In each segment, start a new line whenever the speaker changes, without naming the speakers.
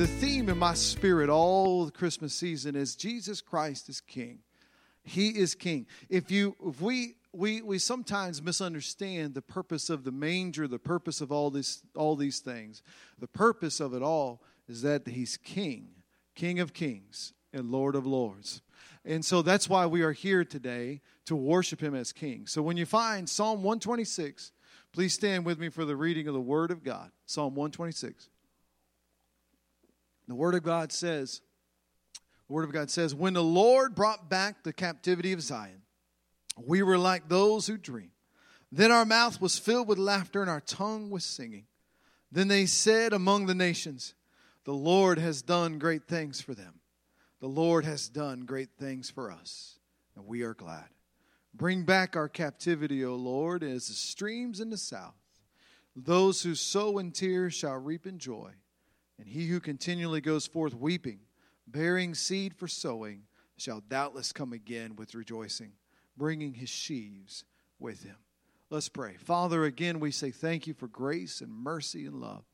The theme in my spirit all the Christmas season is Jesus Christ is King. He is King. If you if we we we sometimes misunderstand the purpose of the manger, the purpose of all this all these things. The purpose of it all is that he's king, king of kings and lord of lords. And so that's why we are here today to worship him as king. So when you find Psalm 126, please stand with me for the reading of the word of God. Psalm 126. The word of God says, the word of God says, when the Lord brought back the captivity of Zion, we were like those who dream. Then our mouth was filled with laughter and our tongue was singing. Then they said among the nations, The Lord has done great things for them. The Lord has done great things for us, and we are glad. Bring back our captivity, O Lord, as the streams in the south. Those who sow in tears shall reap in joy, and he who continually goes forth weeping, bearing seed for sowing, shall doubtless come again with rejoicing bringing his sheaves with him. Let's pray. Father, again, we say thank you for grace and mercy and love.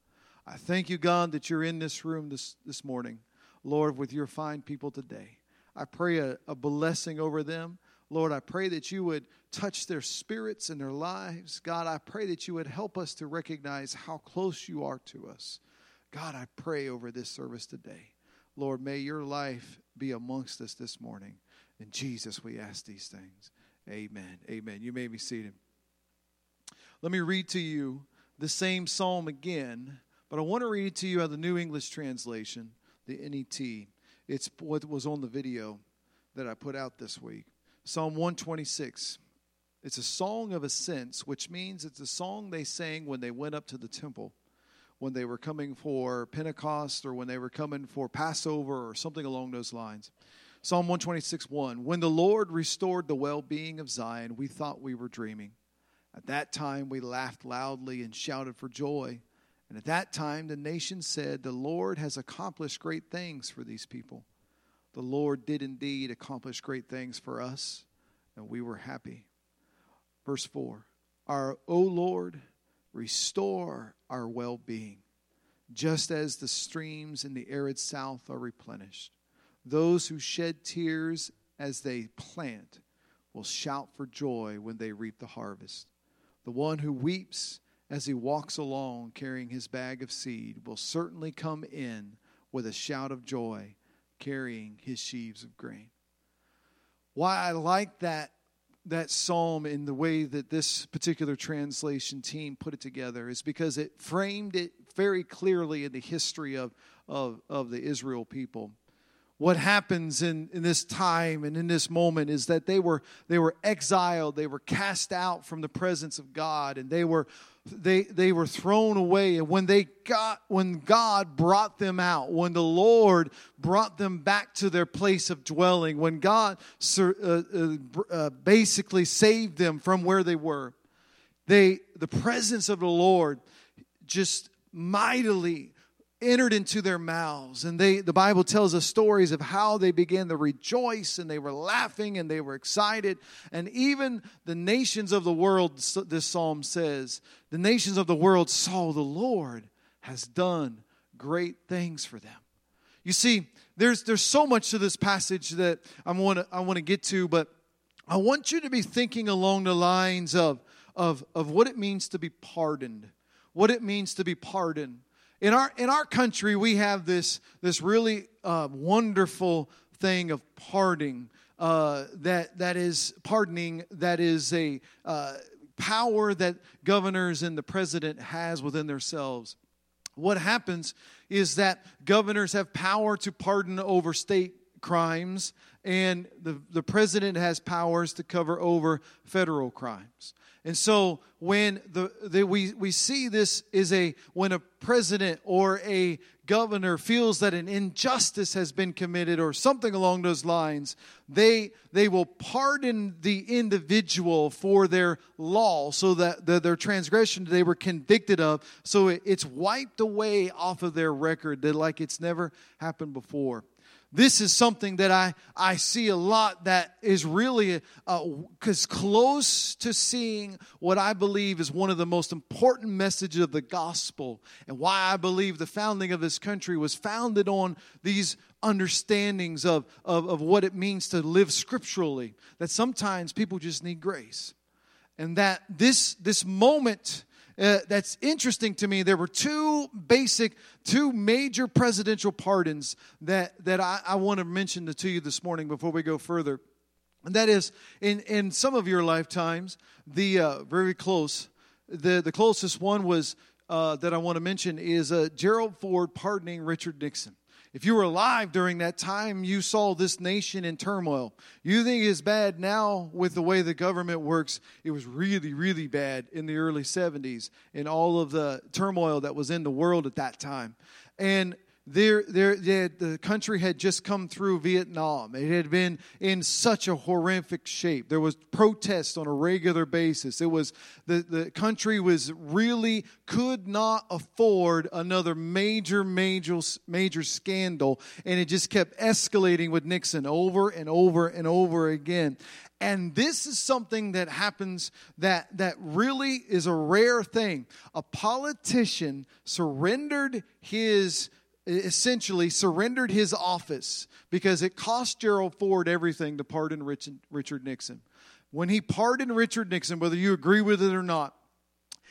I thank you, God, that you're in this room this, this morning, Lord, with your fine people today. I pray a, a blessing over them. Lord, I pray that you would touch their spirits and their lives. God, I pray that you would help us to recognize how close you are to us. God, I pray over this service today. Lord, may your life be amongst us this morning. In Jesus, we ask these things. Amen. Amen. You may be seated. Let me read to you the same psalm again, but I want to read it to you out of the New English Translation, the NET. It's what was on the video that I put out this week. Psalm 126. It's a song of ascents, which means it's a song they sang when they went up to the temple, when they were coming for Pentecost or when they were coming for Passover or something along those lines. Psalm 126 1 When the Lord restored the well being of Zion, we thought we were dreaming. At that time, we laughed loudly and shouted for joy. And at that time, the nation said, The Lord has accomplished great things for these people. The Lord did indeed accomplish great things for us, and we were happy. Verse 4 Our, O Lord, restore our well being, just as the streams in the arid south are replenished. Those who shed tears as they plant will shout for joy when they reap the harvest. The one who weeps as he walks along carrying his bag of seed will certainly come in with a shout of joy carrying his sheaves of grain. Why I like that that psalm in the way that this particular translation team put it together is because it framed it very clearly in the history of, of, of the Israel people what happens in, in this time and in this moment is that they were they were exiled they were cast out from the presence of god and they were they they were thrown away. And when they got when god brought them out when the lord brought them back to their place of dwelling when god uh, uh, uh, basically saved them from where they were they the presence of the lord just mightily entered into their mouths. And they the bible tells us stories of how they began to rejoice and they were laughing and they were excited. And even the nations of the world this psalm says the nations of the world saw the lord has done great things for them. You see there's there's so much to this passage that i want to i want to get to but i want you to be thinking along the lines of of of what it means to be pardoned what it means to be pardoned in our in our country, we have this this really uh, wonderful thing of pardoning. Uh, that that is pardoning. That is a uh, power that governors and the president has within themselves. What happens is that governors have power to pardon over state crimes, and the, the president has powers to cover over federal crimes. And so when the, the, we, we see this is a when a president or a governor feels that an injustice has been committed or something along those lines, they they will pardon the individual for their law so that the, their transgression they were convicted of, so it, it's wiped away off of their record that like it's never happened before this is something that I, I see a lot that is really because uh, close to seeing what I believe is one of the most important messages of the gospel and why I believe the founding of this country was founded on these understandings of, of, of what it means to live scripturally that sometimes people just need grace. And that this this moment uh, that's interesting to me. There were two basic, two major presidential pardons that, that I, I want to mention to you this morning before we go further. And that is, in, in some of your lifetimes, the uh, very close, the, the closest one was uh, that I want to mention is uh, Gerald Ford pardoning Richard Nixon. If you were alive during that time, you saw this nation in turmoil. You think it's bad now with the way the government works. It was really, really bad in the early 70s and all of the turmoil that was in the world at that time. And there, there, the country had just come through Vietnam. It had been in such a horrific shape. There was protests on a regular basis. It was the, the country was really could not afford another major, major, major scandal, and it just kept escalating with Nixon over and over and over again. And this is something that happens that, that really is a rare thing. A politician surrendered his essentially surrendered his office because it cost Gerald Ford everything to pardon Richard Nixon. When he pardoned Richard Nixon, whether you agree with it or not,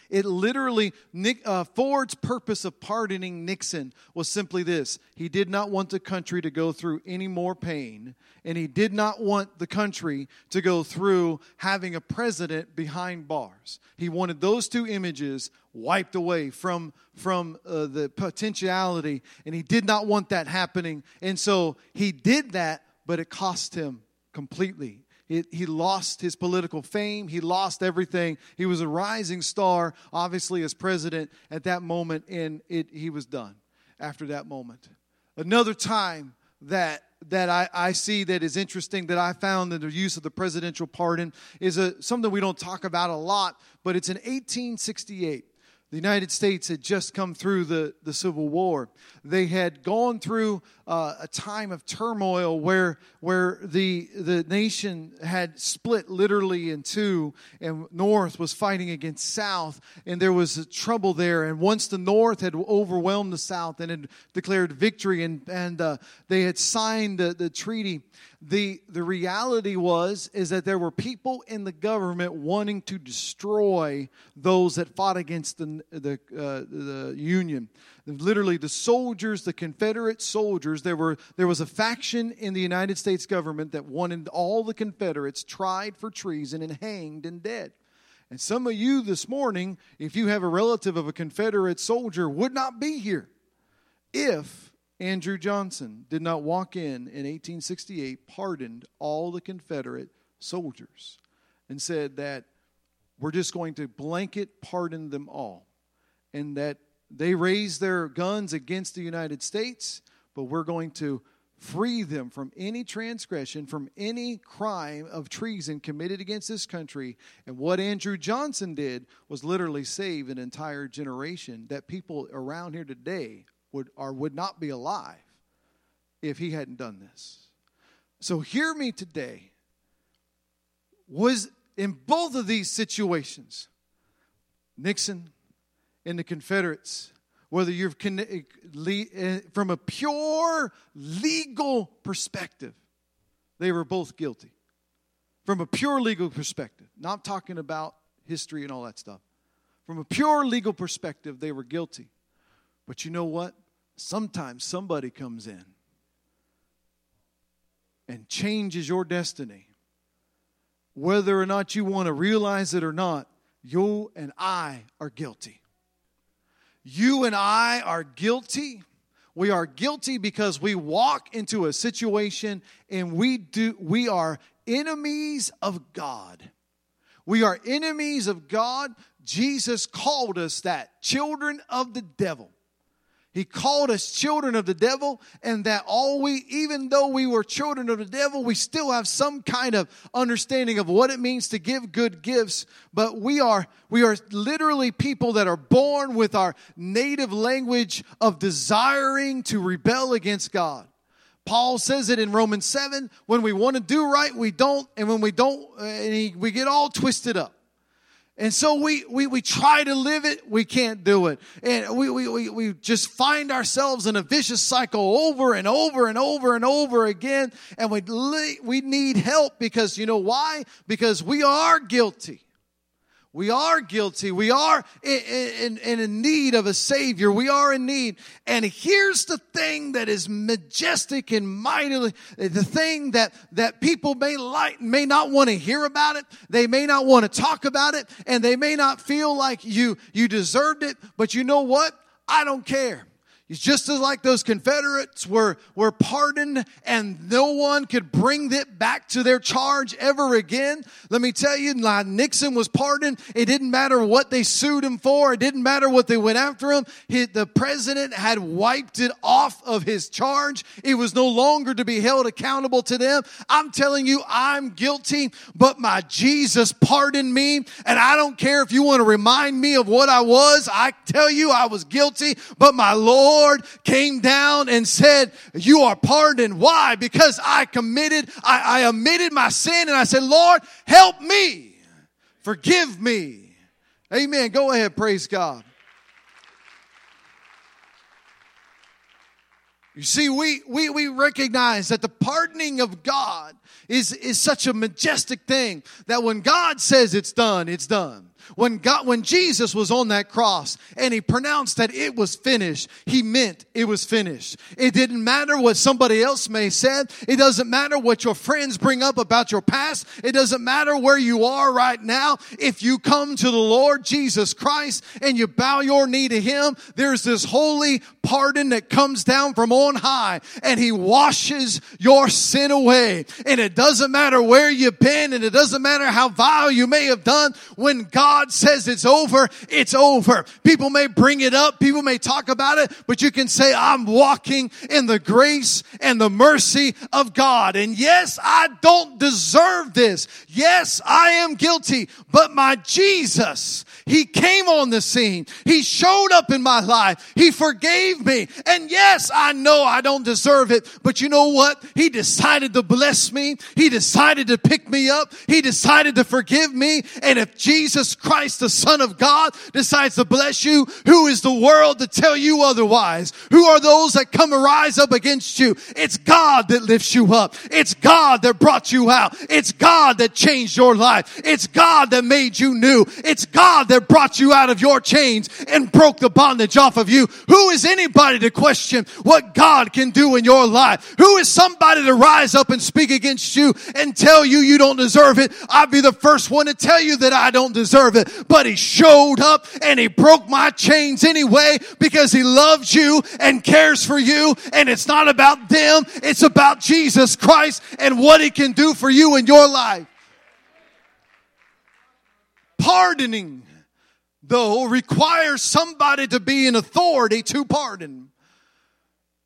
it literally, Nick, uh, Ford's purpose of pardoning Nixon was simply this he did not want the country to go through any more pain, and he did not want the country to go through having a president behind bars. He wanted those two images wiped away from, from uh, the potentiality, and he did not want that happening. And so he did that, but it cost him completely he lost his political fame. He lost everything. He was a rising star, obviously, as president at that moment, and it, he was done after that moment. Another time that that I, I see that is interesting that I found in the use of the presidential pardon is a, something we don't talk about a lot, but it's in 1868. The United States had just come through the, the Civil War. They had gone through uh, a time of turmoil where, where the, the nation had split literally in two, and North was fighting against South, and there was trouble there. And once the North had overwhelmed the South and had declared victory, and, and uh, they had signed the, the treaty, the, the reality was is that there were people in the government wanting to destroy those that fought against the, the, uh, the Union literally the soldiers, the Confederate soldiers, there, were, there was a faction in the United States government that wanted all the Confederates tried for treason and hanged and dead. And some of you this morning, if you have a relative of a Confederate soldier, would not be here if Andrew Johnson did not walk in in 1868, pardoned all the Confederate soldiers, and said that we're just going to blanket pardon them all. And that they raised their guns against the United States, but we're going to free them from any transgression, from any crime of treason committed against this country. And what Andrew Johnson did was literally save an entire generation that people around here today would or would not be alive if he hadn't done this. So hear me today. Was in both of these situations, Nixon in the Confederates, whether you're eh, from a pure legal perspective, they were both guilty. From a pure legal perspective, not talking about history and all that stuff. From a pure legal perspective, they were guilty. But you know what? Sometimes somebody comes in and changes your destiny. Whether or not you want to realize it or not, you and I are guilty. You and I are guilty We are guilty because we walk into a situation and we do we are enemies of God. We are enemies of God. Jesus called us that, children of the devil. He called us children of the devil, and that all we, even though we were children of the devil, we still have some kind of understanding of what it means to give good gifts. But we are, we are literally people that are born with our native language of desiring to rebel against God. Paul says it in Romans 7 when we want to do right, we don't, and when we don't, uh, we get all twisted up. And so we, we, we try to live it, we can't do it. And we, we, we, we just find ourselves in a vicious cycle over and over and over and over again. And we, we need help because you know why? Because we are guilty. We are guilty. We are in, in, in, need of a Savior. We are in need. And here's the thing that is majestic and mightily, the thing that, that people may like, may not want to hear about it. They may not want to talk about it and they may not feel like you, you deserved it. But you know what? I don't care. He's just as like those Confederates were, were pardoned and no one could bring it back to their charge ever again. Let me tell you, Nixon was pardoned. It didn't matter what they sued him for. It didn't matter what they went after him. He, the president had wiped it off of his charge. It was no longer to be held accountable to them. I'm telling you, I'm guilty, but my Jesus pardoned me. And I don't care if you want to remind me of what I was. I tell you, I was guilty, but my Lord Lord came down and said, You are pardoned. Why? Because I committed, I, I admitted my sin and I said, Lord, help me. Forgive me. Amen. Go ahead. Praise God. You see, we, we, we recognize that the pardoning of God is, is such a majestic thing that when God says it's done, it's done. When God, when Jesus was on that cross and he pronounced that it was finished, he meant it was finished. It didn't matter what somebody else may said. It doesn't matter what your friends bring up about your past. It doesn't matter where you are right now. If you come to the Lord Jesus Christ and you bow your knee to him, there's this holy pardon that comes down from on high and he washes your sin away. And it doesn't matter where you've been and it doesn't matter how vile you may have done when God God says it's over, it's over. People may bring it up, people may talk about it, but you can say, I'm walking in the grace and the mercy of God. And yes, I don't deserve this. Yes, I am guilty, but my Jesus, He came on the scene. He showed up in my life. He forgave me. And yes, I know I don't deserve it, but you know what? He decided to bless me. He decided to pick me up. He decided to forgive me. And if Jesus Christ, the Son of God, decides to bless you, who is the world to tell you otherwise? Who are those that come and rise up against you? It's God that lifts you up. It's God that brought you out. It's God that changed your life. It's God that made you new. It's God that brought you out of your chains and broke the bondage off of you. Who is anybody to question what God can do in your life? Who is somebody to rise up and speak against you and tell you you don't deserve it? I'd be the first one to tell you that I don't deserve it, but he showed up and he broke my chains anyway because he loves you and cares for you. And it's not about them. It's about Jesus Christ and what he can do for you in your life. Pardoning, though, requires somebody to be in authority to pardon.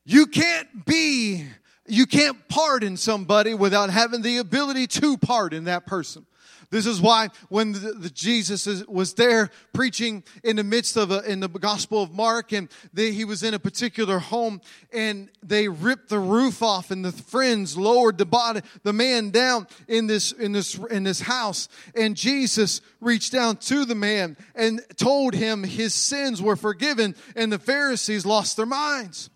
You can't be, you can't pardon somebody without having the ability to pardon that person. This is why when the, the Jesus is, was there preaching in the midst of a, in the Gospel of Mark, and they, he was in a particular home, and they ripped the roof off, and the friends lowered the body, the man down in this in this in this house, and Jesus reached down to the man and told him his sins were forgiven, and the Pharisees lost their minds.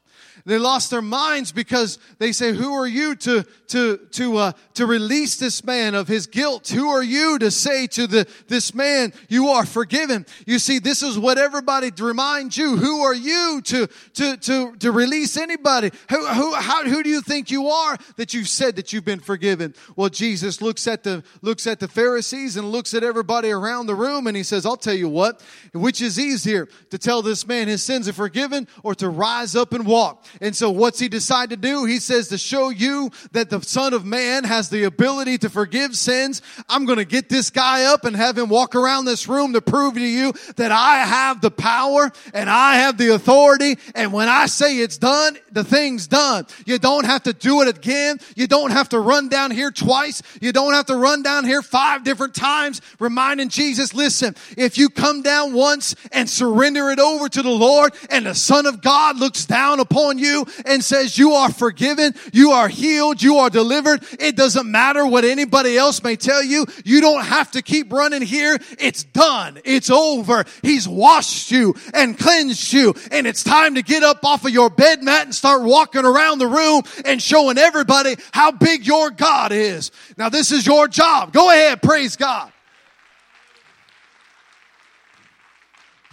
They lost their minds because they say, who are you to, to, to, uh, to release this man of his guilt? Who are you to say to the, this man, you are forgiven? You see, this is what everybody reminds you. Who are you to, to, to, to release anybody? Who, who, how, who do you think you are that you've said that you've been forgiven? Well, Jesus looks at the, looks at the Pharisees and looks at everybody around the room and he says, I'll tell you what, which is easier to tell this man his sins are forgiven or to rise up and walk? And so what's he decide to do? He says to show you that the son of man has the ability to forgive sins. I'm going to get this guy up and have him walk around this room to prove to you that I have the power and I have the authority. And when I say it's done, the thing's done. You don't have to do it again. You don't have to run down here twice. You don't have to run down here five different times reminding Jesus, listen, if you come down once and surrender it over to the Lord and the Son of God looks down upon you and says, you are forgiven, you are healed, you are delivered. It doesn't matter what anybody else may tell you. You don't have to keep running here. It's done. It's over. He's washed you and cleansed you. And it's time to get up off of your bed mat and start walking around the room and showing everybody how big your God is. Now this is your job. Go ahead. Praise God.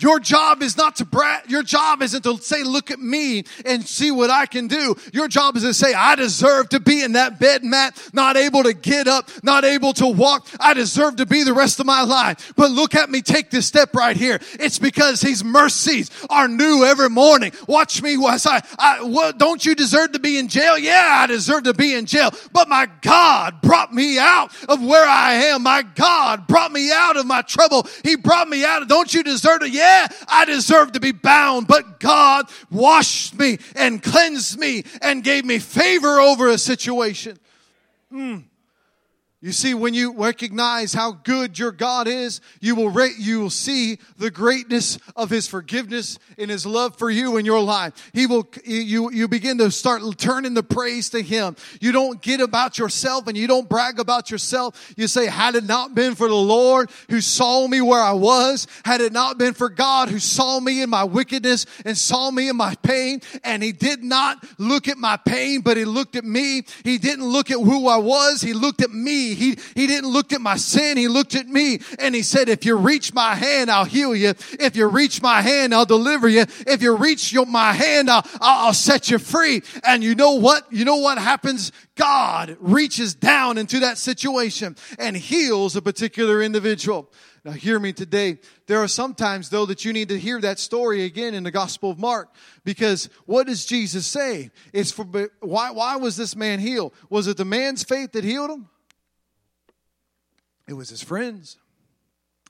Your job is not to brag. Your job isn't to say, look at me and see what I can do. Your job is to say, I deserve to be in that bed mat, not able to get up, not able to walk. I deserve to be the rest of my life. But look at me take this step right here. It's because his mercies are new every morning. Watch me. I, I what, don't you deserve to be in jail? Yeah, I deserve to be in jail. But my God brought me out of where I am. My God brought me out of my trouble. He brought me out. Don't you deserve to? Yeah, yeah, I deserve to be bound, but God washed me and cleansed me and gave me favor over a situation. Mm. You see, when you recognize how good your God is, you will, re- you will see the greatness of His forgiveness and His love for you in your life. He will, you, you begin to start turning the praise to Him. You don't get about yourself and you don't brag about yourself. You say, had it not been for the Lord who saw me where I was, had it not been for God who saw me in my wickedness and saw me in my pain, and He did not look at my pain, but He looked at me. He didn't look at who I was. He looked at me he, he didn't look at my sin. He looked at me and he said, if you reach my hand, I'll heal you. If you reach my hand, I'll deliver you. If you reach your, my hand, I'll, I'll set you free. And you know what? You know what happens? God reaches down into that situation and heals a particular individual. Now, hear me today. There are sometimes, though, that you need to hear that story again in the Gospel of Mark because what does Jesus say? It's for why, why was this man healed? Was it the man's faith that healed him? It was his friends.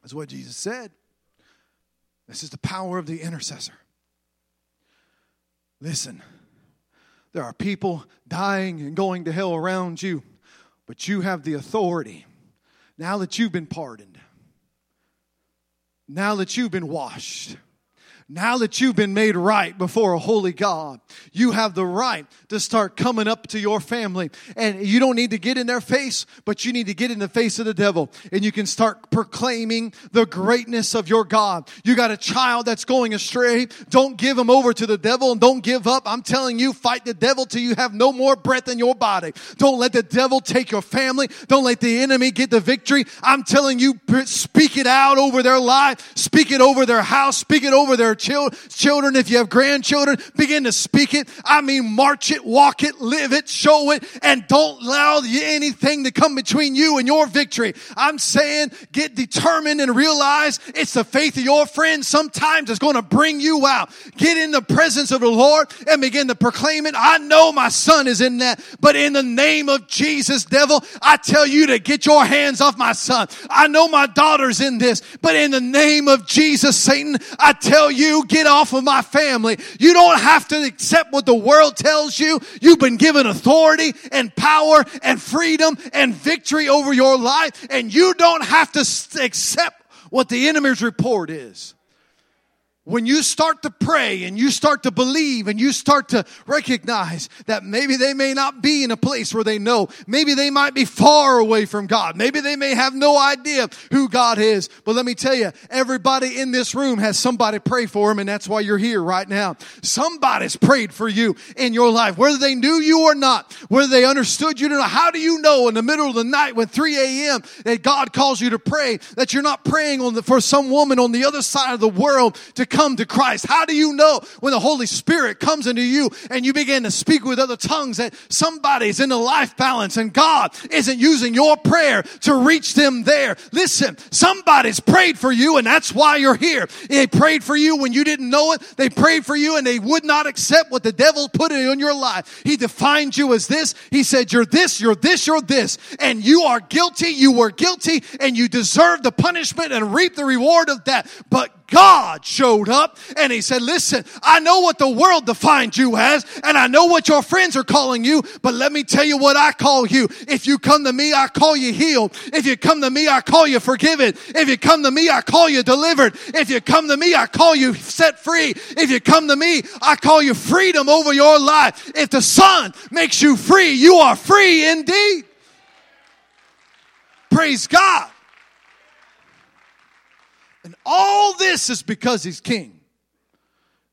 That's what Jesus said. This is the power of the intercessor. Listen, there are people dying and going to hell around you, but you have the authority now that you've been pardoned, now that you've been washed now that you've been made right before a holy God, you have the right to start coming up to your family. And you don't need to get in their face, but you need to get in the face of the devil. And you can start proclaiming the greatness of your God. You got a child that's going astray. Don't give him over to the devil and don't give up. I'm telling you, fight the devil till you have no more breath in your body. Don't let the devil take your family. Don't let the enemy get the victory. I'm telling you, speak it out over their life. Speak it over their house. Speak it over their children, if you have grandchildren, begin to speak it. I mean, march it, walk it, live it, show it, and don't allow anything to come between you and your victory. I'm saying get determined and realize it's the faith of your friends sometimes that's going to bring you out. Get in the presence of the Lord and begin to proclaim it. I know my son is in that, but in the name of Jesus, devil, I tell you to get your hands off my son. I know my daughter's in this, but in the name of Jesus, Satan, I tell you get off of my family. You don't have to accept what the world tells you. You've been given authority and power and freedom and victory over your life, and you don't have to accept what the enemy's report is when you start to pray and you start to believe and you start to recognize that maybe they may not be in a place where they know, maybe they might be far away from God, maybe they may have no idea who God is. But let me tell you, everybody in this room has somebody pray for them, and that's why you're here right now. Somebody's prayed for you in your life, whether they knew you or not, whether they understood you or not. How do you know in the middle of the night when 3 a.m. that God calls you to pray that you're not praying on the, for some woman on the other side of the world to come come to Christ? How do you know when the Holy Spirit comes into you and you begin to speak with other tongues that somebody's in a life balance and God isn't using your prayer to reach them there? Listen, somebody's prayed for you and that's why you're here. They prayed for you when you didn't know it. They prayed for you and they would not accept what the devil put in your life. He defined you as this. He said, you're this, you're this, you're this. And you are guilty. You were guilty and you deserve the punishment and reap the reward of that. But God showed up and he said, listen, I know what the world defines you as and I know what your friends are calling you, but let me tell you what I call you. If you come to me, I call you healed. If you come to me, I call you forgiven. If you come to me, I call you delivered. If you come to me, I call you set free. If you come to me, I call you freedom over your life. If the Son makes you free, you are free indeed. Praise God. All this is because he's king.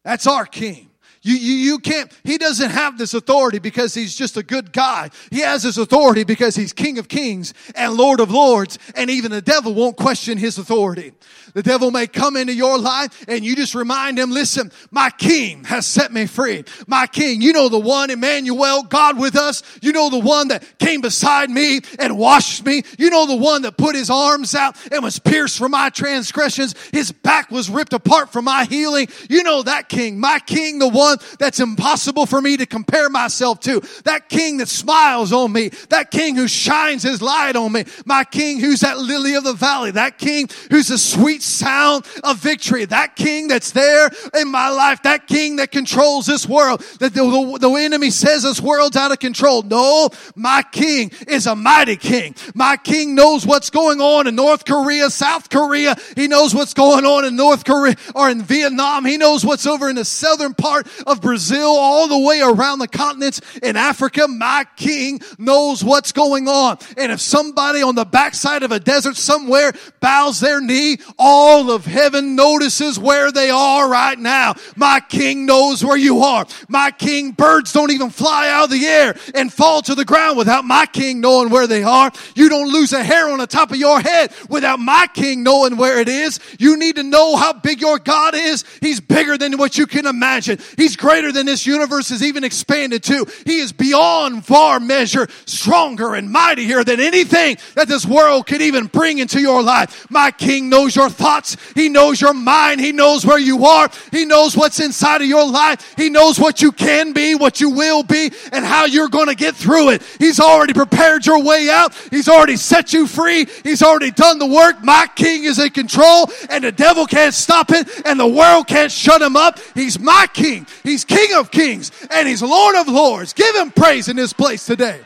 That's our king. You, you, you can't, he doesn't have this authority because he's just a good guy. He has his authority because he's king of kings and lord of lords, and even the devil won't question his authority. The devil may come into your life and you just remind him, listen, my king has set me free. My king, you know the one, Emmanuel, God with us. You know the one that came beside me and washed me. You know the one that put his arms out and was pierced for my transgressions. His back was ripped apart for my healing. You know that king, my king, the one that's impossible for me to compare myself to. That king that smiles on me. That king who shines his light on me. My king who's that lily of the valley. That king who's a sweet sound of victory. That king that's there in my life, that king that controls this world, that the, the, the enemy says this world's out of control. No, my king is a mighty king. My king knows what's going on in North Korea, South Korea. He knows what's going on in North Korea or in Vietnam. He knows what's over in the southern part of Brazil, all the way around the continents in Africa. My king knows what's going on. And if somebody on the backside of a desert somewhere bows their knee, all of heaven notices where they are right now. My king knows where you are. My king, birds don't even fly out of the air and fall to the ground without my king knowing where they are. You don't lose a hair on the top of your head without my king knowing where it is. You need to know how big your God is. He's bigger than what you can imagine. He's greater than this universe is even expanded to. He is beyond far measure, stronger and mightier than anything that this world could even bring into your life. My king knows your thoughts. He knows your mind. He knows where you are. He knows what's inside of your life. He knows what you can be, what you will be, and how you're going to get through it. He's already prepared your way out. He's already set you free. He's already done the work. My king is in control and the devil can't stop it and the world can't shut him up. He's my king. He's king of kings and he's lord of lords. Give him praise in this place today.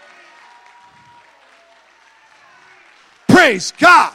Praise God.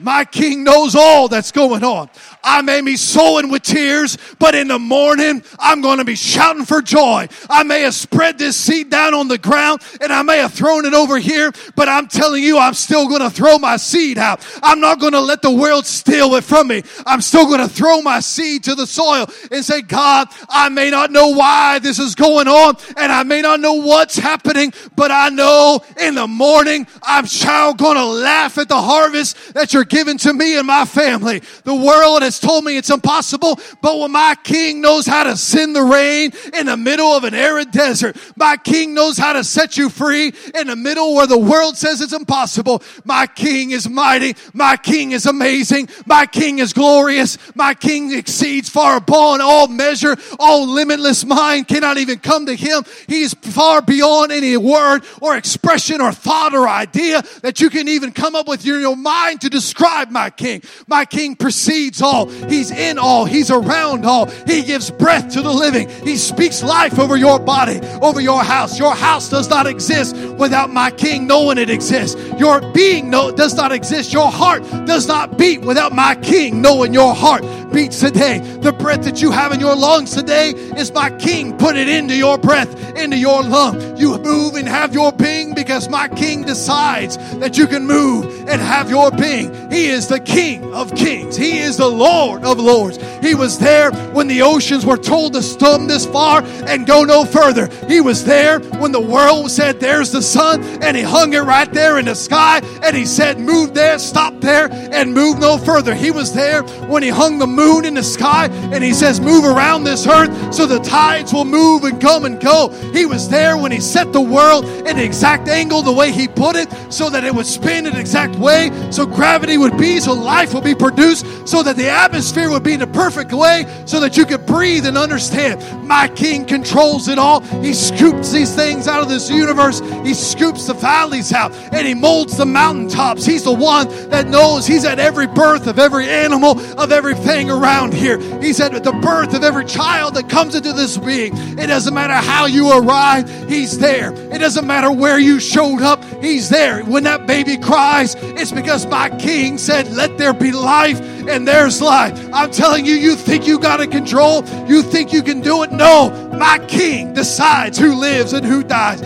My king knows all that's going on. I may be sowing with tears, but in the morning, I'm going to be shouting for joy. I may have spread this seed down on the ground and I may have thrown it over here, but I'm telling you, I'm still going to throw my seed out. I'm not going to let the world steal it from me. I'm still going to throw my seed to the soil and say, God, I may not know why this is going on and I may not know what's happening, but I know in the morning, I'm child going to laugh at the harvest that you're given to me and my family. The world has told me it's impossible, but when my king knows how to send the rain in the middle of an arid desert, my king knows how to set you free in the middle where the world says it's impossible. My king is mighty. My king is amazing. My king is glorious. My king exceeds far beyond all measure. All limitless mind cannot even come to him. He is far beyond any word or expression or thought or idea that you can even come up with in your mind to describe describe my king. My king precedes all. He's in all. He's around all. He gives breath to the living. He speaks life over your body, over your house. Your house does not exist without my king knowing it exists. Your being does not exist. Your heart does not beat without my king knowing your heart. beats today. The breath that you have in your lungs today is my King. Put it into your breath, into your lung. You move and have your being because my King decides that you can move and have your being. He is the King of kings. He is the Lord of lords. He was there when the oceans were told to stum this far and go no further. He was there when the world said, There's the sun, and He hung it right there in the sky, and He said, Move there, stop there, and move no further. He was there when He hung the moon in the sky, and He says, Move around this earth so the tides will move and come and go. He was there when He set the world in the exact angle, the way He put it, so that it would spin in the exact way, so gravity would be, so life would be produced, so that the atmosphere would be in the perfect way, so that you could breathe and understand. My King controls it all. He scoops these things out of this universe, He scoops the valleys out, and He molds the mountaintops. He's the one that knows He's at every birth of every animal, of everything around here. He's at the birth of every child that comes into this being. It doesn't matter how you arrive, He's there. It doesn't matter where you showed up, He's there. When that baby cries, it's because my King said, Let there be life, and there's life. I'm telling you, you think you got it control, you think you can do it. No, my King decides who lives and who dies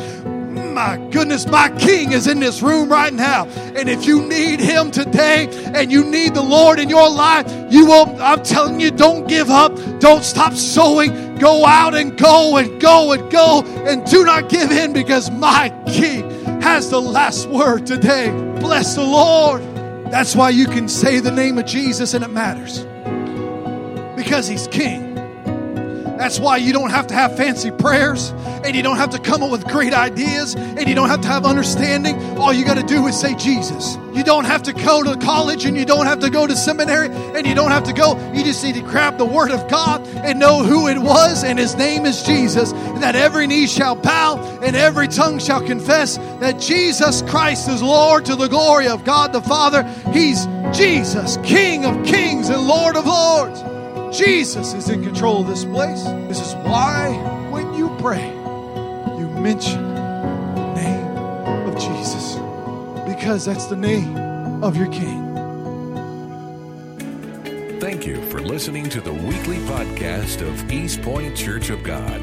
my goodness, my King is in this room right now. And if you need Him today and you need the Lord in your life, you will, I'm telling you, don't give up. Don't stop sowing. Go out and go and go and go and do not give in because my King has the last word today. Bless the Lord. That's why you can say the name of Jesus and it matters because He's King. That's why you don't have to have fancy prayers and you don't have to come up with great ideas and you don't have to have understanding. All you got to do is say Jesus. You don't have to go to college and you don't have to go to seminary and you don't have to go. You just need to grab the Word of God and know who it was and His name is Jesus. That every knee shall bow and every tongue shall confess that Jesus Christ is Lord to the glory of God the Father. He's Jesus, King of kings and Lord of lords. Jesus is in control of this place. This is why when you pray, you mention the name of Jesus. Because that's the name of your King.
Thank you for listening to the weekly podcast of East Point Church of God